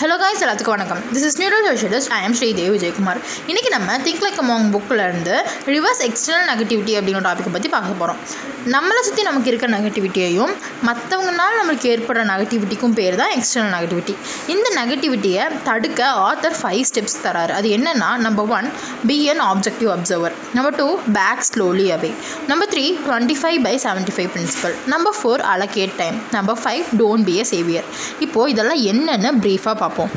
Hello guys எல்லாத்துக்கும் வணக்கம். This is neural socialist I am Sridev Vijayakumar இன்றைக்கி நம்ம திங்க் லைக் அமாங் புக்கிலேருந்து ரிவர்ஸ் எக்ஸ்டர்னல் நெகட்டிவிட்டி அப்படிங்கிற டாப்பிக்கை பற்றி பார்க்க போகிறோம் நம்மளை சுற்றி நமக்கு இருக்கிற நெகட்டிவிட்டியையும் மற்றவங்கனால நம்மளுக்கு ஏற்படுற நெகட்டிவிட்டிக்கும் பேர் தான் எக்ஸ்டர்னல் நெகட்டிவிட்டி இந்த நெகட்டிவிட்டியை தடுக்க ஆத்தர் ஃபைவ் ஸ்டெப்ஸ் தராரு. அது என்னென்னா number one be an objective observer number two back slowly away number three twenty five by seventy five principle number four allocate time number five don't be a saviour இப்போது இதெல்லாம் என்னென்னு ப்ரீஃபாக பார்ப்போம்.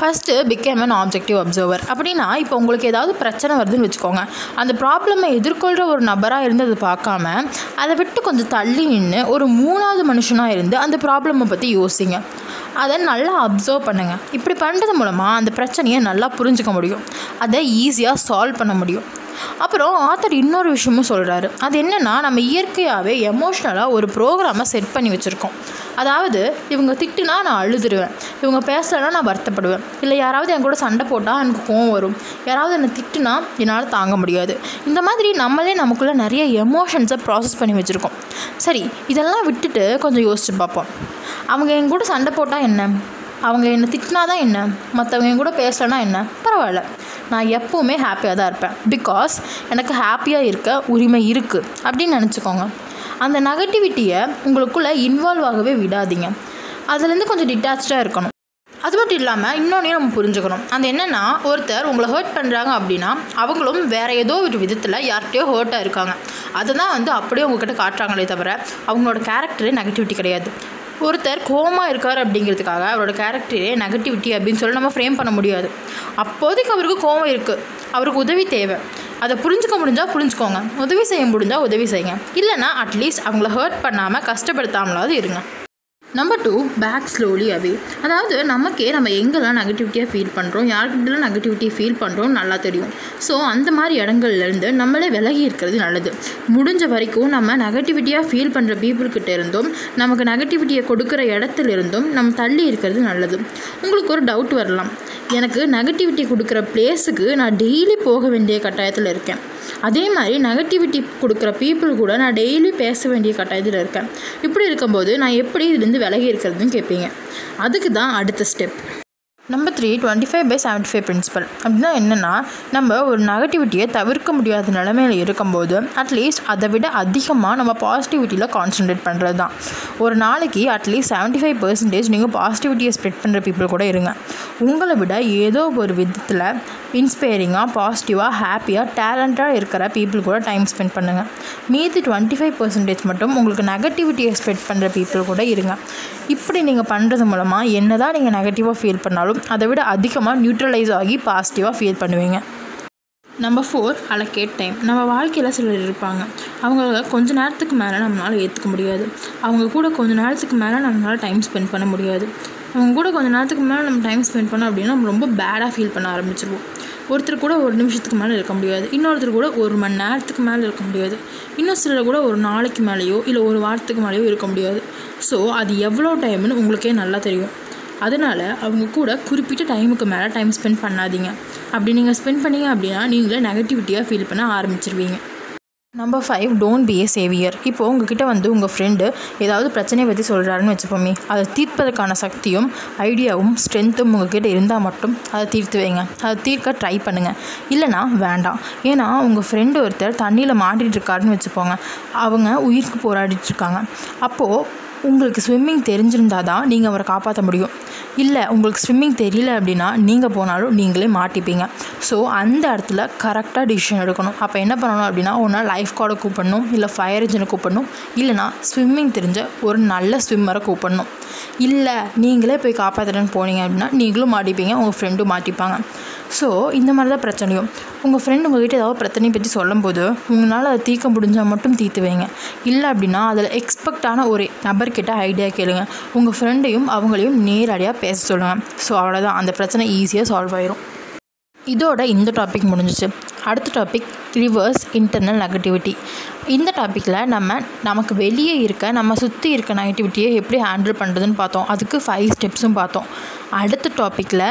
First become an objective observer அப்படின்னா இப்போ உங்களுக்கு ஏதாவது பிரச்சனை வருதுன்னு வச்சுக்கோங்க. அந்த ப்ராப்ளமை எதிர்கொள்கிற ஒரு நபராக இருந்து அதை பார்க்காம அதை விட்டு கொஞ்சம் தள்ளி நின்று ஒரு மூணாவது மனுஷனாக இருந்து அந்த ப்ராப்ளமை பற்றி யோசிங்க. அதை நல்லா அப்சர்வ் பண்ணுங்கள் இப்படி பண்ணுறது மூலமாக அந்த பிரச்சனையை நல்லா புரிஞ்சுக்க முடியும். அதை ஈஸியாக சால்வ் பண்ண முடியும். அப்புறம் ஆத்தர் இன்னொரு விஷயமும் சொல்கிறாரு அது என்னென்னா நம்ம இயற்கையாகவே எமோஷ்னலாக ஒரு ப்ரோக்ராமை செட் பண்ணி வச்சுருக்கோம். அதாவது இவங்க திட்டுனா நான் அழுதுருவேன். இவங்க பேசலைன்னா நான் வருத்தப்படுவேன். இல்லை யாராவது என் கூட சண்டை போட்டால் எனக்கு கோவம் வரும். யாராவது என்னை திட்டுனா என்னால் தாங்க முடியாது. இந்த மாதிரி நம்மளே நமக்குள்ளே நிறைய எமோஷன்ஸை ப்ராசஸ் பண்ணி வச்சுருக்கோம். சரி இதெல்லாம் விட்டுட்டு கொஞ்சம் யோசிச்சு பார்ப்போம். அவங்க என் கூட சண்டை போட்டால் என்ன? அவங்க என்னை திட்டினா தான் என்ன? மற்றவங்க என் கூட பேசலைன்னா என்ன? பரவாயில்ல. நான் எப்போவுமே ஹாப்பியாக தான் இருப்பேன். பிகாஸ் எனக்கு ஹாப்பியாக இருக்க உரிமை இருக்குது அப்படின்னு நினச்சிக்கோங்க. அந்த நெகட்டிவிட்டியை உங்களுக்குள்ளே இன்வால்வ் ஆகவே விடாதீங்க. அதுலேருந்து கொஞ்சம் டிட்டாச்சாக இருக்கணும். அது மட்டும் இல்லாமல் இன்னொன்றையும் நம்ம புரிஞ்சுக்கணும். அந்த என்னென்னா ஒருத்தர் உங்களை ஹர்ட் பண்ணுறாங்க அப்படின்னா அவங்களும் வேறு ஏதோ ஒரு விதத்தில் யார்கிட்டயோ ஹர்ட்டாக இருக்காங்க. அதை தான் வந்து அப்படியே உங்ககிட்ட காட்டுறாங்களே தவிர அவங்களோட கேரக்டரே நெகட்டிவிட்டி கிடையாது. ஒருத்தர் கோமா இருக்கார் அப்படிங்கிறதுக்காக அவரோட கேரக்டரே நெகட்டிவிட்டி அப்படின்னு சொல்லி நம்ம ஃப்ரேம் பண்ண முடியாது. அப்போதைக்கு அவருக்கு கோவம் இருக்குது அவருக்கு உதவி தேவை. அதை புரிஞ்சுக்க முடிஞ்சால் புரிஞ்சுக்கோங்க. உதவி செய்ய முடிஞ்சால் உதவி செய்யுங்க. இல்லைனா அட்லீஸ்ட் அவங்கள ஹர்ட் பண்ணாமல் கஷ்டப்படுத்தாமலாவது இருங்க. Number two back slowly away அதாவது நமக்கே நம்ம எங்கெல்லாம் நெகட்டிவிட்டியாக ஃபீல் பண்ணுறோம் யார்கிட்டலாம் நெகட்டிவிட்டியை ஃபீல் பண்ணுறோம் நல்லா தெரியும். ஸோ அந்த மாதிரி இடங்கள்லேருந்து நம்மளே விலகி இருக்கிறது நல்லது. முடிஞ்ச வரைக்கும் நம்ம நெகட்டிவிட்டியாக ஃபீல் பண்ணுற பீப்புள்கிட்ட இருந்தும் நமக்கு நெகட்டிவிட்டியை கொடுக்குற இடத்துல இருந்தும் நம்ம தள்ளி இருக்கிறது நல்லது. உங்களுக்கு ஒரு டவுட் வரலாம். எனக்கு நெகட்டிவிட்டி கொடுக்குற பிளேஸுக்கு நான் டெய்லி போக வேண்டிய கட்டாயத்தில் இருக்கேன். அதே மாதிரி நெகட்டிவிட்டி கொடுக்குற பீப்புள் கூட நான் டெய்லி பேச வேண்டிய கட்டாயத்தில் இருக்கேன். இப்படி இருக்கும்போது நான் எப்படி இதுலேருந்து விலகி இருக்கிறதுன்னு கேட்பீங்க அதுக்கு தான் அடுத்த step number three twenty five by seventy five principle அப்படின்னா என்னென்னா நம்ம ஒரு நெகட்டிவிட்டியை தவிர்க்க முடியாத நிலமையில் இருக்கும்போது அட்லீஸ்ட் அதை விட அதிகமாக நம்ம பாசிட்டிவிட்டியில் கான்சன்ட்ரேட் பண்ணுறது தான் ஒரு நாளைக்கு அட்லீஸ்ட் செவன்ட்டி ஃபைவ் பர்சன்டேஜ் நீங்கள் பாசிட்டிவிட்டியை ஸ்ப்ரெட் பண்ணுற பீப்புள் கூட இருங்க. உங்களை விட ஏதோ ஒரு விதத்தில் இன்ஸ்பைரிங்காக பாசிட்டிவாக ஹாப்பியாக டேலண்ட்டாக இருக்கிற பீப்புள் கூட டைம் ஸ்பெண்ட் பண்ணுங்கள் மீதி டுவெண்ட்டி ஃபைவ் பர்சன்டேஜ் மட்டும் உங்களுக்கு நெகட்டிவிட்டியை ஸ்ப்ரெட் பண்ணுற பீப்புள் கூட இருங்க. இப்படி நீங்கள் பண்ணுறது மூலமாக என்ன தான் நீங்கள் நெகட்டிவாக ஃபீல் பண்ணாலும் அதை விட அதிகமாக நியூட்ரலைஸ் ஆகி பாசிட்டிவாக ஃபீல் பண்ணுவீங்க. நம்பர் ஃபோர் அலக்கேட் டைம் நம்ம வாழ்க்கையில் சிலர் இருப்பாங்க. அவங்கள கொஞ்ச நேரத்துக்கு மேலே நம்மளால் ஏற்றுக்க முடியாது. அவங்க கூட கொஞ்ச நேரத்துக்கு மேலே நம்மளால் டைம் ஸ்பெண்ட் பண்ண முடியாது. அவங்க கூட கொஞ்ச நேரத்துக்கு மேலே நம்ம டைம் ஸ்பெண்ட் பண்ணோம் அப்படின்னா நம்ம ரொம்ப பேடாக ஃபீல் பண்ண ஆரம்பிச்சிருவோம். ஒருத்தர் கூட ஒரு நிமிஷத்துக்கு மேலே இருக்க முடியாது. இன்னொருத்தர் கூட ஒரு மணி நேரத்துக்கு மேலே இருக்க முடியாது. இன்னும் சிலர் கூட ஒரு நாளைக்கு மேலேயோ இல்லை ஒரு வாரத்துக்கு மேலேயோ இருக்க முடியாது. ஸோ அது எவ்வளோ டைம்னு உங்களுக்கே நல்லா தெரியும். அதனால் அவங்க கூட குறிப்பிட்ட டைமுக்கு மேலே டைம் ஸ்பெண்ட் பண்ணாதீங்க. அப்படி நீங்கள் ஸ்பெண்ட் பண்ணீங்க அப்படின்னா நீங்களே நெகட்டிவிட்டியாக ஃபீல் பண்ண ஆரம்பிச்சிருவீங்க. Number five don't be a saviour இப்போது உங்ககிட்ட வந்து உங்கள் ஃப்ரெண்டு ஏதாவது பிரச்சனையை பற்றி சொல்கிறாருன்னு வச்சுப்போமே அதை தீர்ப்பதற்கான சக்தியும் ஐடியாவும் ஸ்ட்ரென்த்தும் உங்ககிட்ட இருந்தால் மட்டும் அதை தீர்த்து வைங்க. அதை தீர்க்க ட்ரை பண்ணுங்கள் இல்லைனா வேண்டாம். ஏன்னா உங்கள் ஃப்ரெண்டு ஒருத்தர் தண்ணியில் மாட்டிகிட்டு இருக்காருன்னு வச்சுப்போங்க அவங்க உயிருக்கு போராடிட்டுருக்காங்க அப்போது உங்களுக்கு ஸ்விம்மிங் தெரிஞ்சிருந்தால் தான் நீங்கள் அவரை காப்பாற்ற முடியும். இல்லை உங்களுக்கு ஸ்விம்மிங் தெரியல அப்படின்னா நீங்கள் போனாலும் நீங்களே மாட்டிப்பீங்க. ஸோ அந்த இடத்துல கரெக்டாக டிசிஷன் எடுக்கணும். அப்போ என்ன பண்ணணும் அப்படின்னா ஒன்றா லைஃப் கார்டை கூப்பிடணும் இல்லை ஃபயர் இன்ஜினை கூப்பிடணும் இல்லைனா ஸ்விம்மிங் தெரிஞ்ச ஒரு நல்ல ஸ்விம்மரை கூப்பிடணும். இல்லை நீங்களே போய் காப்பாற்றுறேன்னு போனீங்க அப்படின்னா நீங்களும் மாட்டிப்பீங்க உங்கள் ஃப்ரெண்டும் மாட்டிப்பாங்க. ஸோ இந்த மாதிரி தான் பிரச்சனையும். உங்கள் ஃப்ரெண்டு உங்கள்கிட்ட ஏதாவது பிரச்சனையை பற்றி சொல்லும்போது உங்களால் அதை தீர்க்க முடிஞ்சால் மட்டும் தீர்த்து வைங்க. இல்லை அப்படின்னா அதில் எக்ஸ்பெக்டான ஒரு நபர்கிட்ட ஐடியா கேளுங்க. உங்கள் ஃப்ரெண்டையும் அவங்களையும் நேரடியாக பேச சொல்லுங்கள் ஸோ அவ்வளோதான் அந்த பிரச்சனை ஈஸியாக சால்வ் ஆயிரும். இதோட இந்த டாபிக் முடிஞ்சிச்சு. அடுத்த டாபிக் ரிவர்ஸ் இன்டர்னல் நெகட்டிவிட்டி இந்த டாப்பிக்கில் நம்ம நமக்கு வெளியே இருக்க நம்ம சுற்றி இருக்க நெகட்டிவிட்டியை எப்படி ஹேண்டில் பண்ணுறதுன்னு பார்த்தோம். அதுக்கு ஃபைவ் ஸ்டெப்ஸும் பார்த்தோம். அடுத்த டாப்பிக்கில்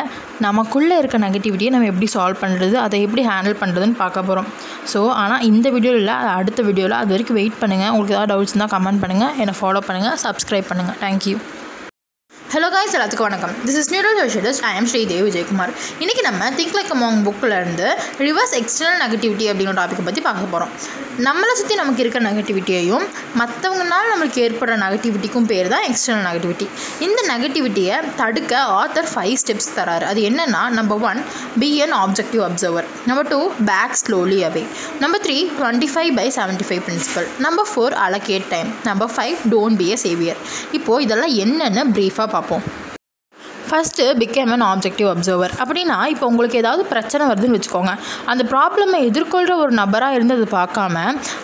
நமக்குள்ளே இருக்க நெகட்டிவிட்டியை நம்ம எப்படி சால்வ் பண்ணுறது அதை எப்படி ஹேண்டில் பண்ணுறதுன்னு பார்க்க போகிறோம் ஸோ ஆனால் இந்த வீடியோவில் இல்லை அடுத்த வீடியோவில் அது வரைக்கும் வெயிட் பண்ணுங்கள் உங்களுக்கு ஏதாவது டவுட்ஸ் இருந்தால் கமெண்ட் பண்ணுங்கள் என்னை ஃபாலோ பண்ணுங்கள் சப்ஸ்கிரைப் பண்ணுங்கள் தேங்க்யூ ஹலோ காய்ஸ் எல்லாத்துக்கும் வணக்கம். This is neural socialist I am Sridev Vijayakumar இன்றைக்கி நம்ம திங்க் லைக் அமாங் புக்கிலேருந்து ரிவர்ஸ் எக்ஸ்டர்னல் நெகட்டிவிட்டி அப்படிங்கிற டாப்பிக்கை பற்றி பார்க்க போகிறோம் நம்மளை சுற்றி நமக்கு இருக்கிற நெகட்டிவிட்டியையும் மற்றவங்கனால நம்மளுக்கு ஏற்படுற நெகட்டிவிட்டிக்கும் பேர் தான் எக்ஸ்டர்னல் நெகட்டிவிட்டி இந்த நெகட்டிவிட்டியை தடுக்க ஆத்தர் ஃபைவ் ஸ்டெப்ஸ் தராரு. அது என்னென்னா number one be an objective observer number two back slowly away number three twenty five by seventy five principle number four allocate time number five don't be a saviour இப்போது இதெல்லாம் என்னென்னு ப்ரீஃபாக பார்ப்போம். First become an objective observer அப்படின்னா இப்போ உங்களுக்கு ஏதாவது பிரச்சனை வருதுன்னு வச்சுக்கோங்க. அந்த ப்ராப்ளமை எதிர்கொள்கிற ஒரு நபராக இருந்து அதை பார்க்காம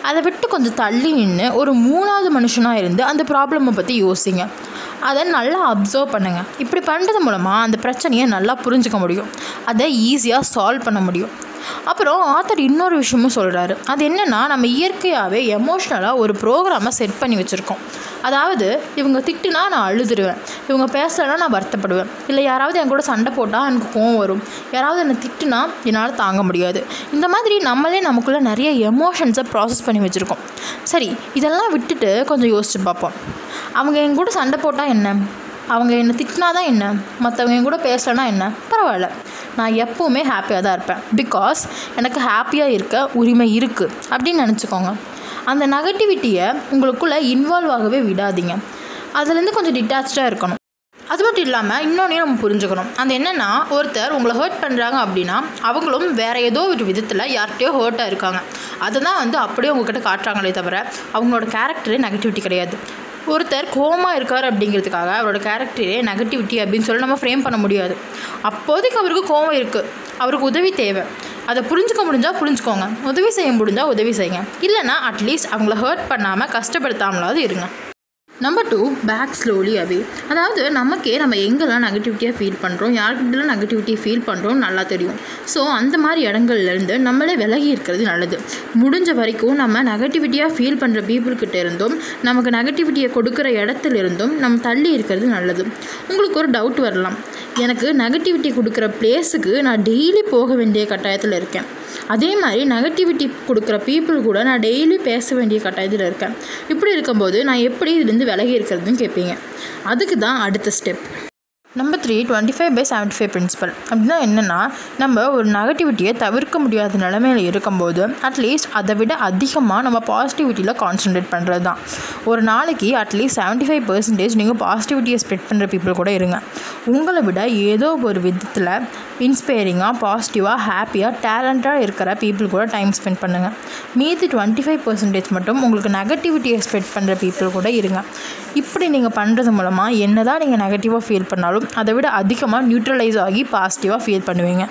அதை விட்டு கொஞ்சம் தள்ளி நின்று ஒரு மூணாவது மனுஷனாக இருந்து அந்த ப்ராப்ளமை பற்றி யோசிங்க. அதை நல்லா அப்சர்வ் பண்ணுங்கள் இப்படி பண்ணுறது மூலமாக அந்த பிரச்சனையை நல்லா புரிஞ்சுக்க முடியும். அதை ஈஸியாக சால்வ் பண்ண முடியும். அப்புறம் ஆத்தர் இன்னொரு விஷயமும் சொல்கிறாரு அது என்னென்னா நம்ம இயற்கையாகவே எமோஷ்னலாக ஒரு ப்ரோக்ராமை செட் பண்ணி வச்சுருக்கோம். அதாவது இவங்க திட்டுனா நான் அழுதுருவேன். இவங்க பேசலைன்னா நான் வருத்தப்படுவேன். இல்லை யாராவது என் கூட சண்டை போட்டால் எனக்கு கோவம் வரும். யாராவது என்னை திட்டுனா என்னால் தாங்க முடியாது. இந்த மாதிரி நம்மளே நமக்குள்ளே நிறைய எமோஷன்ஸை ப்ராசஸ் பண்ணி வச்சுருக்கோம். சரி இதெல்லாம் விட்டுட்டு கொஞ்சம் யோசிச்சு பார்ப்போம். அவங்க என் கூட சண்டை போட்டால் என்ன? அவங்க என்னை திட்டினா தான் என்ன? மற்றவங்க என் கூட பேசலைன்னா என்ன? பரவாயில்ல. நான் எப்போவுமே ஹாப்பியாக தான் இருப்பேன். பிகாஸ் எனக்கு ஹாப்பியாக இருக்க உரிமை இருக்குது அப்படின்னு நினச்சிக்கோங்க. அந்த நெகட்டிவிட்டியை உங்களுக்குள்ளே இன்வால்வ் ஆகவே விடாதீங்க. அதுலேருந்து கொஞ்சம் டிட்டாச்சாக இருக்கணும். அது மட்டும் இல்லாமல் இன்னொன்றையும் நம்ம புரிஞ்சுக்கணும். அந்த என்னென்னா ஒருத்தர் உங்களை ஹர்ட் பண்ணுறாங்க அப்படின்னா அவங்களும் வேறு ஏதோ ஒரு விதத்தில் யார்கிட்டயோ ஹர்ட்டாக இருக்காங்க. அதை தான் வந்து அப்படியே உங்ககிட்ட காட்டுறாங்களே தவிர அவங்களோட கேரக்டரே நெகட்டிவிட்டி கிடையாது. ஒருத்தர் கோமா இருக்கார் அப்படிங்கிறதுக்காக அவரோட கேரக்டரே நெகட்டிவிட்டி அப்படின்னு சொல்லி நம்ம ஃப்ரேம் பண்ண முடியாது. அப்போதைக்கு அவருக்கு கோவம் இருக்குது அவருக்கு உதவி தேவை. அதை புரிஞ்சுக்க முடிஞ்சால் புரிஞ்சுக்கோங்க. உதவி செய்ய முடிஞ்சால் உதவி செய்யுங்க. இல்லைனா அட்லீஸ்ட் அவங்கள ஹர்ட் பண்ணாமல் கஷ்டப்படுத்தாமலாவது இருங்க. Number two back slowly away அதாவது நமக்கே நம்ம எங்கெல்லாம் நெகட்டிவிட்டியாக ஃபீல் பண்ணுறோம் யார்கிட்டலாம் நெகட்டிவிட்டியை ஃபீல் பண்ணுறோம் நல்லா தெரியும். ஸோ அந்த மாதிரி இடங்கள்லேருந்து நம்மளே விலகி இருக்கிறது நல்லது. முடிஞ்ச வரைக்கும் நம்ம நெகட்டிவிட்டியாக ஃபீல் பண்ணுற பீப்புள்கிட்ட இருந்தும் நமக்கு நெகட்டிவிட்டியை கொடுக்குற இடத்துல இருந்தும் நம்ம தள்ளி இருக்கிறது நல்லது. உங்களுக்கு ஒரு டவுட் வரலாம். எனக்கு நெகட்டிவிட்டி கொடுக்குற பிளேஸுக்கு நான் டெய்லி போக வேண்டிய கட்டாயத்தில் இருக்கேன். அதே மாதிரி நெகட்டிவிட்டி கொடுக்குற பீப்புள் கூட நான் டெய்லி பேச வேண்டிய கட்டாயத்தில் இருக்கேன். இப்படி இருக்கும்போது நான் எப்படி இதுலேருந்து விலகி இருக்கிறதுன்னு கேட்பீங்க? அதுக்கு தான் அடுத்த step number three twenty five by seventy five principle அப்படின்னா என்னென்னா நம்ம ஒரு நெகட்டிவிட்டியை தவிர்க்க முடியாத நிலமையில இருக்கும்போது அட்லீஸ்ட் அதை விட அதிகமாக நம்ம பாசிட்டிவிட்டியில் கான்சன்ட்ரேட் பண்ணுறது தான் ஒரு நாளைக்கு அட்லீஸ்ட் செவன்ட்டி ஃபைவ் பர்சன்டேஜ் நீங்கள் பாசிட்டிவிட்டியை ஸ்ப்ரெட் பண்ணுற பீப்புள் கூட இருங்க. உங்களை விட ஏதோ ஒரு விதத்தில் இன்ஸ்பைரிங்காக பாசிட்டிவாக ஹாப்பியாக டேலண்ட்டாக இருக்கிற பீப்புள் கூட டைம் ஸ்பெண்ட் பண்ணுங்கள் மீதி டுவெண்ட்டி ஃபைவ் பர்சன்டேஜ் மட்டும் உங்களுக்கு நெகட்டிவிட்டியை ஸ்ப்ரெட் பண்ணுற பீப்புள் கூட இருங்க. இப்படி நீங்கள் பண்ணுறது மூலமாக என்ன தான் நீங்கள் நெகட்டிவாக ஃபீல் பண்ணாலும் அதை விட அதிகமாக நியூட்ரலைஸ் ஆகி பாசிட்டிவாக ஃபீல் பண்ணுவீங்க.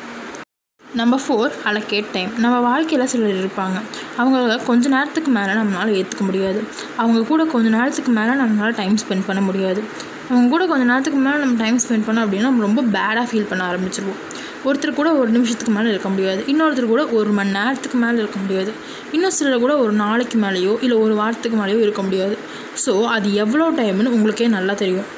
நம்பர் ஃபோர் அலக்கேட் டைம் நம்ம வாழ்க்கையில் சிலர் இருப்பாங்க. அவங்கள கொஞ்ச நேரத்துக்கு மேலே நம்மளால் ஏற்றுக்க முடியாது. அவங்க கூட கொஞ்ச நேரத்துக்கு மேலே நம்மளால் டைம் ஸ்பெண்ட் பண்ண முடியாது. அவங்க கூட கொஞ்ச நேரத்துக்கு மேலே நம்ம டைம் ஸ்பெண்ட் பண்ணோம் அப்படின்னா நம்ம ரொம்ப பேடாக ஃபீல் பண்ண ஆரம்பிச்சிருவோம். ஒருத்தர் கூட ஒரு நிமிஷத்துக்கு மேலே இருக்க முடியாது. இன்னொருத்தர் கூட ஒரு மணி நேரத்துக்கு மேலே இருக்க முடியாது. இன்னும் சிலர் கூட ஒரு நாளைக்கு மேலேயோ இல்லை ஒரு வாரத்துக்கு மேலேயோ இருக்க முடியாது. ஸோ அது எவ்வளோ டைம்னு உங்களுக்கே நல்லா தெரியும்.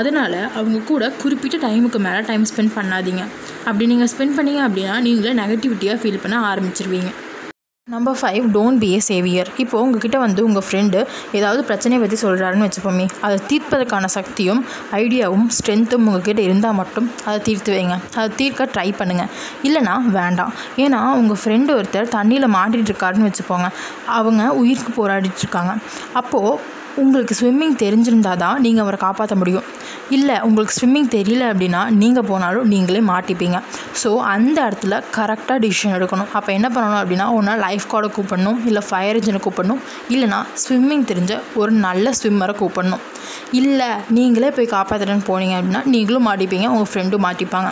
அதனால் அவங்க கூட குறிப்பிட்ட டைமுக்கு மேலே டைம் ஸ்பெண்ட் பண்ணாதீங்க. அப்படி நீங்கள் ஸ்பெண்ட் பண்ணீங்க அப்படின்னா நீங்களே நெகட்டிவிட்டியாக ஃபீல் பண்ண ஆரம்பிச்சிருவீங்க. Number five don't be a saviour இப்போது உங்ககிட்ட வந்து உங்கள் ஃப்ரெண்டு ஏதாவது பிரச்சனையை பற்றி சொல்கிறாருன்னு வச்சுப்போமே அதை தீர்ப்பதற்கான சக்தியும் ஐடியாவும் ஸ்ட்ரென்த்தும் உங்ககிட்ட இருந்தால் மட்டும் அதை தீர்த்து வைங்க. அதை தீர்க்க ட்ரை பண்ணுங்கள் இல்லைனா வேண்டாம். ஏன்னா உங்கள் ஃப்ரெண்டு ஒருத்தர் தண்ணியில் மாட்டிகிட்டு இருக்காருன்னு வச்சுப்போங்க அவங்க உயிருக்கு போராடிட்டுருக்காங்க அப்போது உங்களுக்கு ஸ்விம்மிங் தெரிஞ்சிருந்தால் தான் நீங்கள் அவரை காப்பாற்ற முடியும். இல்லை உங்களுக்கு ஸ்விம்மிங் தெரியல அப்படின்னா நீங்கள் போனாலும் நீங்களே மாட்டிப்பீங்க. ஸோ அந்த இடத்துல கரெக்டாக டிசிஷன் எடுக்கணும். அப்போ என்ன பண்ணணும் அப்படின்னா ஒன்றா லைஃப் கார்டை கூப்பிடணும் இல்லை ஃபயர் இன்ஜினை கூப்பிடணும் இல்லைனா ஸ்விம்மிங் தெரிஞ்ச ஒரு நல்ல ஸ்விம்மரை கூப்பிடணும். இல்லை நீங்களே போய் காப்பாற்றுறேன்னு போனீங்க அப்படின்னா நீங்களும் மாட்டிப்பீங்க உங்கள் ஃப்ரெண்டும் மாட்டிப்பாங்க.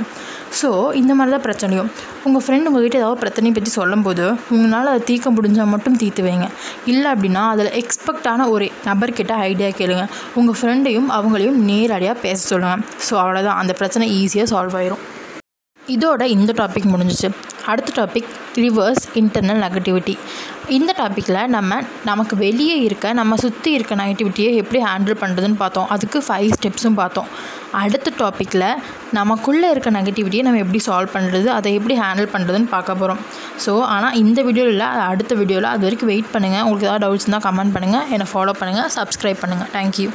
ஸோ இந்த மாதிரி தான் பிரச்சனையும். உங்கள் ஃப்ரெண்டு உங்கள்கிட்ட ஏதாவது பிரச்சனையை பற்றி சொல்லும்போது உங்களால் அதை தீர்க்க முடிஞ்சால் மட்டும் தீர்த்து வைங்க. இல்லை அப்படின்னா அதில் எக்ஸ்பெக்டான ஒரு நபர்கிட்ட ஐடியா கேளுங்க. உங்கள் ஃப்ரெண்டையும் அவங்களையும் நேரடியாக பேச சொல்லுங்கள் ஸோ அவ்வளோதான் அந்த பிரச்சனை ஈஸியாக சால்வ் ஆயிரும். இதோட இந்த டாபிக் முடிஞ்சிச்சு. அடுத்த டாபிக் ரிவர்ஸ் இன்டர்னல் நெகட்டிவிட்டி இந்த டாப்பிக்கில் நம்ம நமக்கு வெளியே இருக்க நம்ம சுற்றி இருக்க நெகட்டிவிட்டியை எப்படி ஹேண்டில் பண்ணுறதுன்னு பார்த்தோம். அதுக்கு ஃபைவ் ஸ்டெப்ஸும் பார்த்தோம். அடுத்த டாப்பிக்கில் நமக்குள்ளே இருக்க நெகட்டிவிட்டியை நம்ம எப்படி சால்வ் பண்ணுறது அதை எப்படி ஹேண்டில் பண்ணுறதுன்னு பார்க்க போகிறோம் ஸோ ஆனால் இந்த வீடியோவில் இல்லை அடுத்த வீடியோவில் அது வரைக்கும் வெயிட் பண்ணுங்கள் உங்களுக்கு ஏதாவது டவுட்ஸ் இருந்தால் கமெண்ட் பண்ணுங்கள் என்னை ஃபாலோ பண்ணுங்கள் சப்ஸ்கிரைப் பண்ணுங்கள் தேங்க்யூ